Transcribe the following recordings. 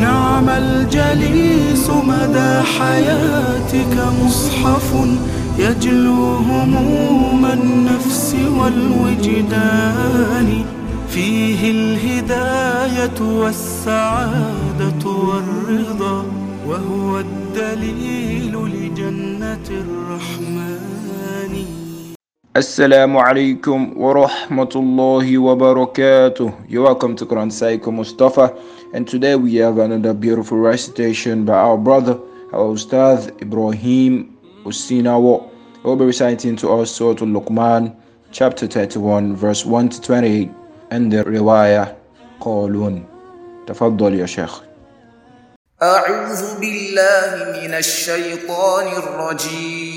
نعم الجليس مدى حياتك مصحف يجلو هموم النفس والوجدان. فيه الهداية والسعادة والرضا وهو الدليل لجنة الرحمن. Assalamu alaikum wa rahmatullahi wa barakatuh. You're welcome to Quran Psycho Mustafa, and today we have another beautiful recitation by our brother, our Ustad Ibrahim Usinawo. We'll be reciting to us Surah Al-Luqman, chapter 31, verse 1 to 28, and the riwayah قولون. تفضل يا شيخ. أعوذ بالله من الشيطان الرجيم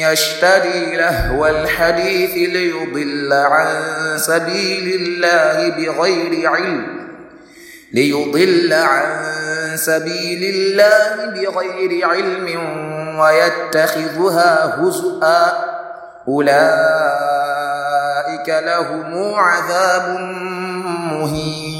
يشتري لهو الحديث ليضل عن سبيل الله بغير علم. ليضل عن سبيل الله بغير علم ويتخذها هزءا أولئك لهم عذاب مهين.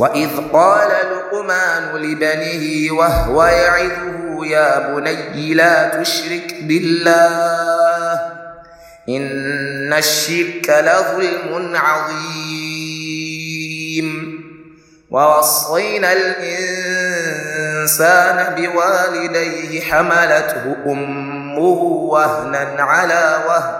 وإذ قال لقمان لبنه وهو يعظه يا بني لا تشرك بالله إن الشرك لظلم عظيم ووصينا الإنسان بوالديه حملته أمه وهنا على وهن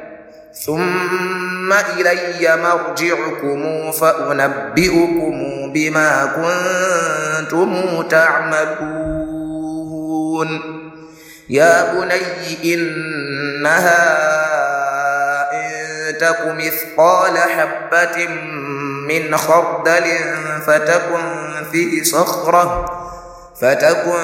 ثم إلي مرجعكم فأنبئكم بما كنتم تعملون. يا بني إنها إن تك مثقال حبة من خردل فتكن في صخرة فتكن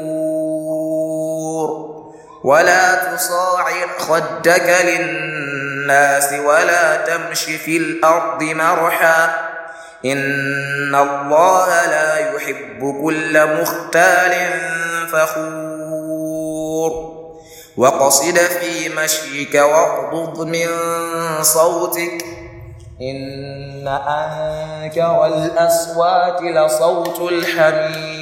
ولا تصاعر خدك للناس ولا تمش في الأرض مرحا. إن الله لا يحب كل مختال فخور. وقصد في مشيك واغضض من صوتك. إن أنكر الأصوات لصوت الحمير.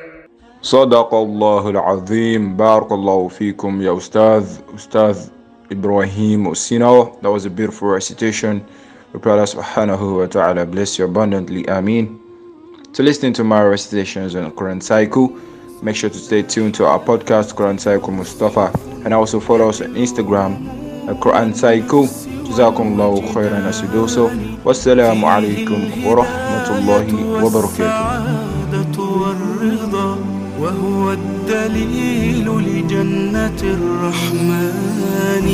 صدق الله العظيم بارك الله فيكم يا أستاذ أستاذ Ibrahim Osino. That was a beautiful recitation. We pray Allah subhanahu wa ta'ala bless you abundantly. Ameen. To listen to my recitations on Quran Cycle, make sure to stay tuned to our podcast, Quran Cycle Mustafa, and also follow us on Instagram at Quran Cycle. جزاكم الله خيرا أسدوسو والسلام عليكم ورحمة الله وبركاته وهو الدليل لجنة الرحمن.